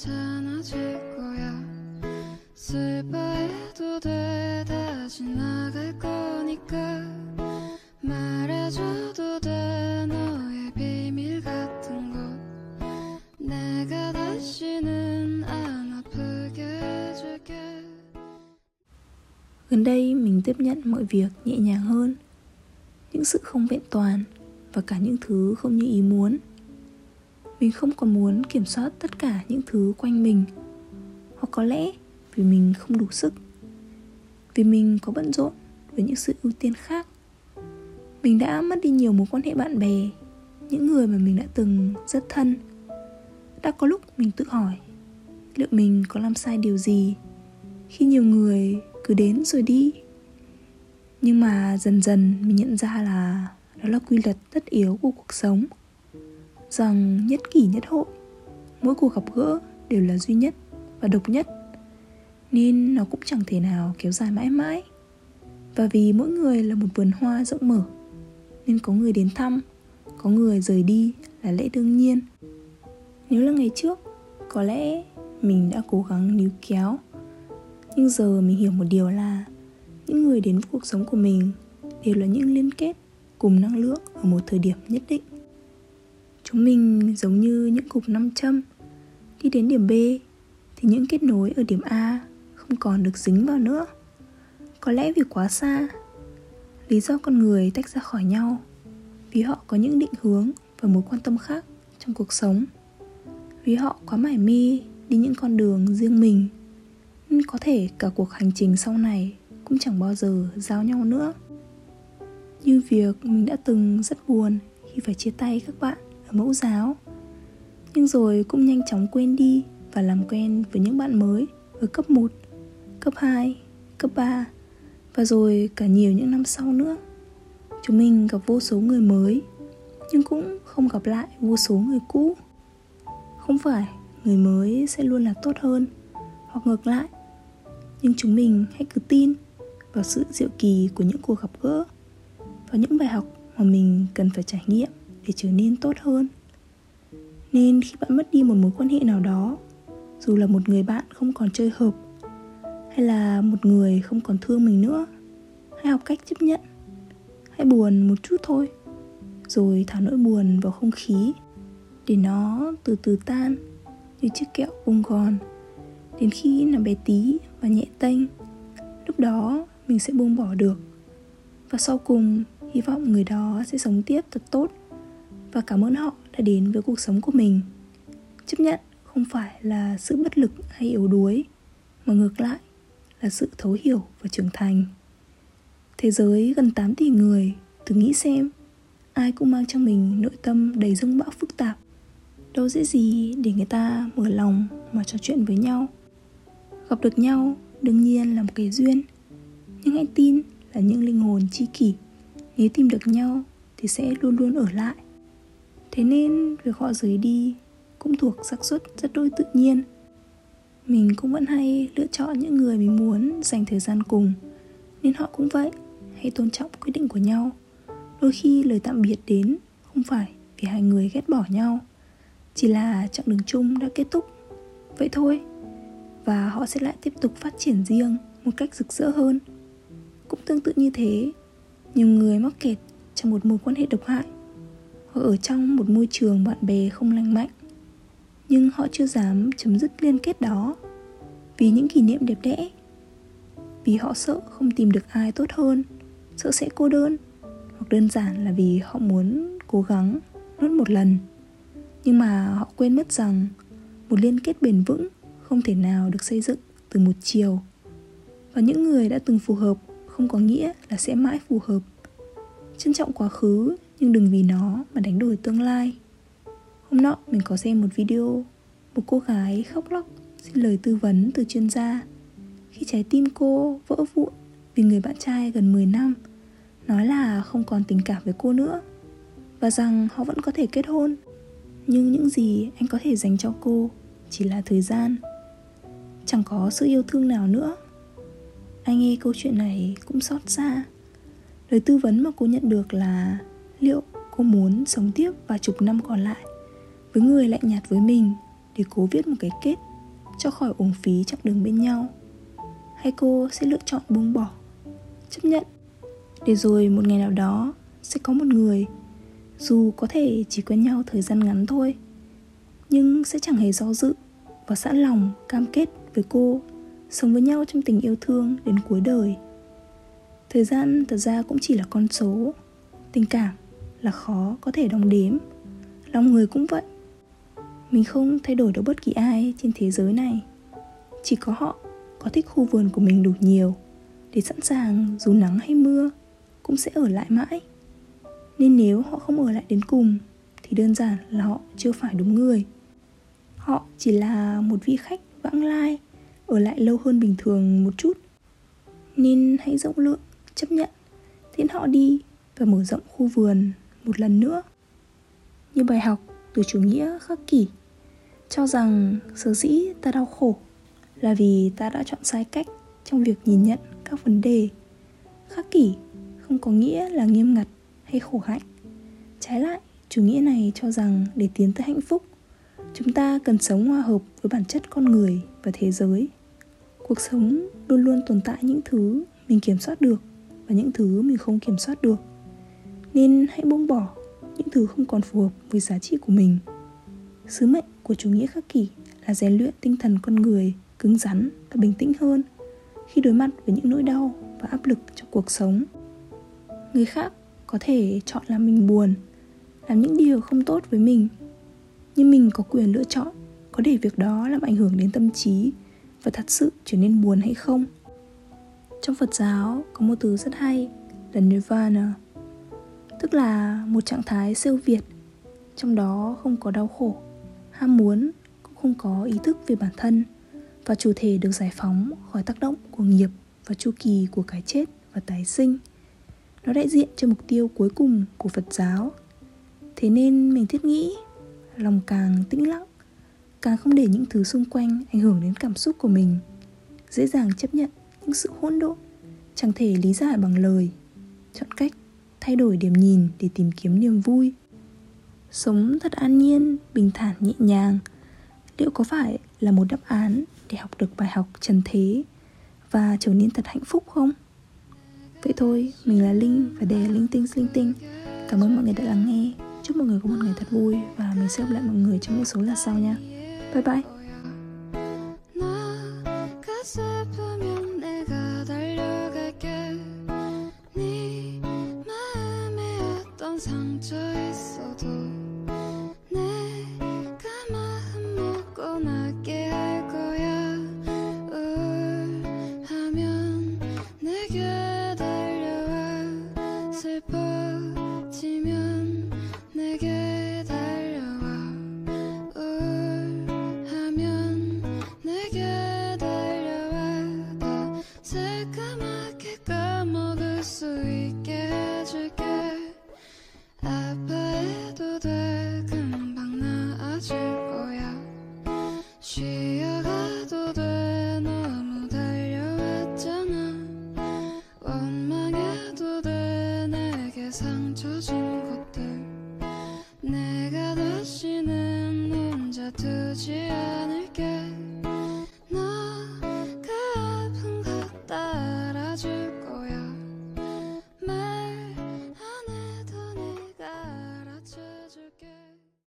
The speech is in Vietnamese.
괜찮아질 거야 슬퍼해도 돼 다시 나갈 거니까 말해줘도 돼 너의 비밀 같은 거 내가 다시는 안 아프게 해줄게 Gần đây mình tiếp nhận mọi việc nhẹ nhàng hơn Những sự không vẹn toàn Và cả những thứ không như ý muốn Mình không còn muốn kiểm soát tất cả những thứ quanh mình. Hoặc có lẽ vì mình không đủ sức, Vì mình có bận rộn với những sự ưu tiên khác. Mình đã mất đi nhiều mối quan hệ bạn bè, Những người mà mình đã từng rất thân. Đã có lúc mình tự hỏi, Liệu mình có làm sai điều gì Khi nhiều người cứ đến rồi đi? Nhưng mà dần dần mình nhận ra là đó là quy luật tất yếu của cuộc sống rằng nhất kỷ nhất hội, mỗi cuộc gặp gỡ đều là duy nhất và độc nhất. Nên nó cũng chẳng thể nào kéo dài mãi mãi. Và vì mỗi người là một vườn hoa rộng mở, nên có người đến thăm, có người rời đi là lẽ đương nhiên. Nếu là ngày trước, có lẽ mình đã cố gắng níu kéo. Nhưng giờ mình hiểu một điều là những người đến với cuộc sống của mình đều là những liên kết cùng năng lượng ở một thời điểm nhất định chúng mình giống như những cục nam châm. Đi đến điểm b, thì những kết nối ở điểm a không còn được dính vào nữa. Có lẽ vì quá xa, lý do con người tách ra khỏi nhau, vì họ có những định hướng và mối quan tâm khác trong cuộc sống. Vì họ quá mải mê đi những con đường riêng mình, nên có thể cả cuộc hành trình sau này cũng chẳng bao giờ giao nhau nữa. Như việc mình đã từng rất buồn khi phải chia tay các bạn và mẫu giáo nhưng rồi cũng nhanh chóng quên đi và làm quen với những bạn mới ở cấp 1, cấp 2, cấp 3 và rồi cả nhiều những năm sau nữa. Chúng mình gặp vô số người mới nhưng cũng không gặp lại vô số người cũ. Không phải người mới sẽ luôn là tốt hơn hoặc ngược lại. Nhưng chúng mình hãy cứ tin vào sự diệu kỳ của những cuộc gặp gỡ và những bài học mà mình cần phải trải nghiệm để trở nên tốt hơn. Nên khi bạn mất đi một mối quan hệ nào đó, dù là một người bạn không còn chơi hợp, hay là một người không còn thương mình nữa, hãy học cách chấp nhận. Hãy buồn một chút thôi, rồi thả nỗi buồn vào không khí, để nó từ từ tan như chiếc kẹo bông gòn. Đến khi nó bé tí và nhẹ tênh, lúc đó mình sẽ buông bỏ được. Và sau cùng, hy vọng người đó sẽ sống tiếp thật tốt và cảm ơn họ đã đến với cuộc sống của mình. Chấp nhận không phải là sự bất lực hay yếu đuối, mà ngược lại là sự thấu hiểu và trưởng thành. Thế giới gần 8 tỷ người, thử nghĩ xem, ai cũng mang trong mình nội tâm đầy dâng bão phức tạp. Đâu dễ gì để người ta mở lòng mà trò chuyện với nhau. Gặp được nhau đương nhiên là một cái duyên, nhưng hãy tin là những linh hồn chi kỷ. Nếu tìm được nhau thì sẽ luôn luôn ở lại thế nên việc họ rời đi cũng thuộc xác suất rất đôi tự nhiên. Mình cũng vẫn hay lựa chọn những người mình muốn dành thời gian cùng, nên họ cũng vậy hãy tôn trọng quyết định của nhau. Đôi khi lời tạm biệt đến không phải vì hai người ghét bỏ nhau, chỉ là chặng đường chung đã kết thúc. Vậy thôi, và họ sẽ lại tiếp tục phát triển riêng một cách rực rỡ hơn. Cũng tương tự như thế, nhiều người mắc kẹt trong một mối quan hệ độc hại hoặc ở trong một môi trường bạn bè không lành mạnh, nhưng họ chưa dám chấm dứt liên kết đó vì những kỷ niệm đẹp đẽ. Vì họ sợ không tìm được ai tốt hơn, sợ sẽ cô đơn, hoặc đơn giản là vì họ muốn cố gắng nốt một lần. Nhưng mà họ quên mất rằng một liên kết bền vững không thể nào được xây dựng từ một chiều. Và những người đã từng phù hợp không có nghĩa là sẽ mãi phù hợp. Trân trọng quá khứ nhưng đừng vì nó mà đánh đổi tương lai. Hôm nọ, mình có xem một video, một cô gái khóc lóc xin lời tư vấn từ chuyên gia. Khi trái tim cô vỡ vụn vì người bạn trai gần 10 năm, nói là không còn tình cảm với cô nữa và rằng họ vẫn có thể kết hôn. Nhưng những gì anh có thể dành cho cô chỉ là thời gian. Chẳng có sự yêu thương nào nữa. Anh nghe câu chuyện này cũng xót xa. Lời tư vấn mà cô nhận được là liệu cô muốn sống tiếp và chục năm còn lại với người lạnh nhạt với mình để cố viết một cái kết cho khỏi uổng phí chặng đường bên nhau? Hay cô sẽ lựa chọn buông bỏ, chấp nhận để rồi một ngày nào đó sẽ có một người, dù có thể chỉ quen nhau thời gian ngắn thôi, nhưng sẽ chẳng hề do dự và sẵn lòng cam kết với cô sống với nhau trong tình yêu thương đến cuối đời? Thời gian thật ra cũng chỉ là con số, tình cảm là khó có thể đong đếm. Lòng người cũng vậy. Mình không thay đổi được bất kỳ ai trên thế giới này. Chỉ có họ có thích khu vườn của mình đủ nhiều để sẵn sàng dù nắng hay mưa cũng sẽ ở lại mãi. Nên nếu họ không ở lại đến cùng, thì đơn giản là họ chưa phải đúng người. Họ chỉ là một vị khách vãng lai, ở lại lâu hơn bình thường một chút. Nên hãy rộng lượng, chấp nhận, tiễn họ đi và mở rộng khu vườn một lần nữa. Như bài học từ chủ nghĩa khắc kỷ, cho rằng sở dĩ ta đau khổ là vì ta đã chọn sai cách trong việc nhìn nhận các vấn đề. Khắc kỷ không có nghĩa là nghiêm ngặt hay khổ hạnh. Trái lại, chủ nghĩa này cho rằng để tiến tới hạnh phúc, chúng ta cần sống hòa hợp với bản chất con người và thế giới. Cuộc sống luôn luôn tồn tại những thứ mình kiểm soát được và những thứ mình không kiểm soát được nên hãy buông bỏ những thứ không còn phù hợp với giá trị của mình. Sứ mệnh của chủ nghĩa khắc kỷ là rèn luyện tinh thần con người cứng rắn và bình tĩnh hơn khi đối mặt với những nỗi đau và áp lực trong cuộc sống. Người khác có thể chọn làm mình buồn, làm những điều không tốt với mình, nhưng mình có quyền lựa chọn có để việc đó làm ảnh hưởng đến tâm trí và thật sự trở nên buồn hay không. Trong phật giáo có một từ rất hay là nirvana tức là một trạng thái siêu việt, trong đó không có đau khổ, ham muốn, cũng không có ý thức về bản thân và chủ thể được giải phóng khỏi tác động của nghiệp và chu kỳ của cái chết và tái sinh. Nó đại diện cho mục tiêu cuối cùng của phật giáo. Thế nên mình thiết nghĩ lòng càng tĩnh lặng, càng không để những thứ xung quanh ảnh hưởng đến cảm xúc của mình, dễ dàng chấp nhận những sự hỗn độn, chẳng thể lý giải bằng lời, chọn cách thay đổi điểm nhìn để tìm kiếm niềm vui. Sống thật an nhiên, bình thản, nhẹ nhàng. Liệu có phải là một đáp án để học được bài học trần thế và trở nên thật hạnh phúc không? Vậy thôi, mình là linh và đề linh tinh linh tinh. Cảm ơn mọi người đã lắng nghe. Chúc mọi người có một ngày thật vui và mình sẽ gặp lại mọi người trong những số lần sau nha. Bye bye. 슬퍼지면 내게 달려와 우울하면 내게 달려와 다 새까맣게 까먹을 수 있게 해줄게.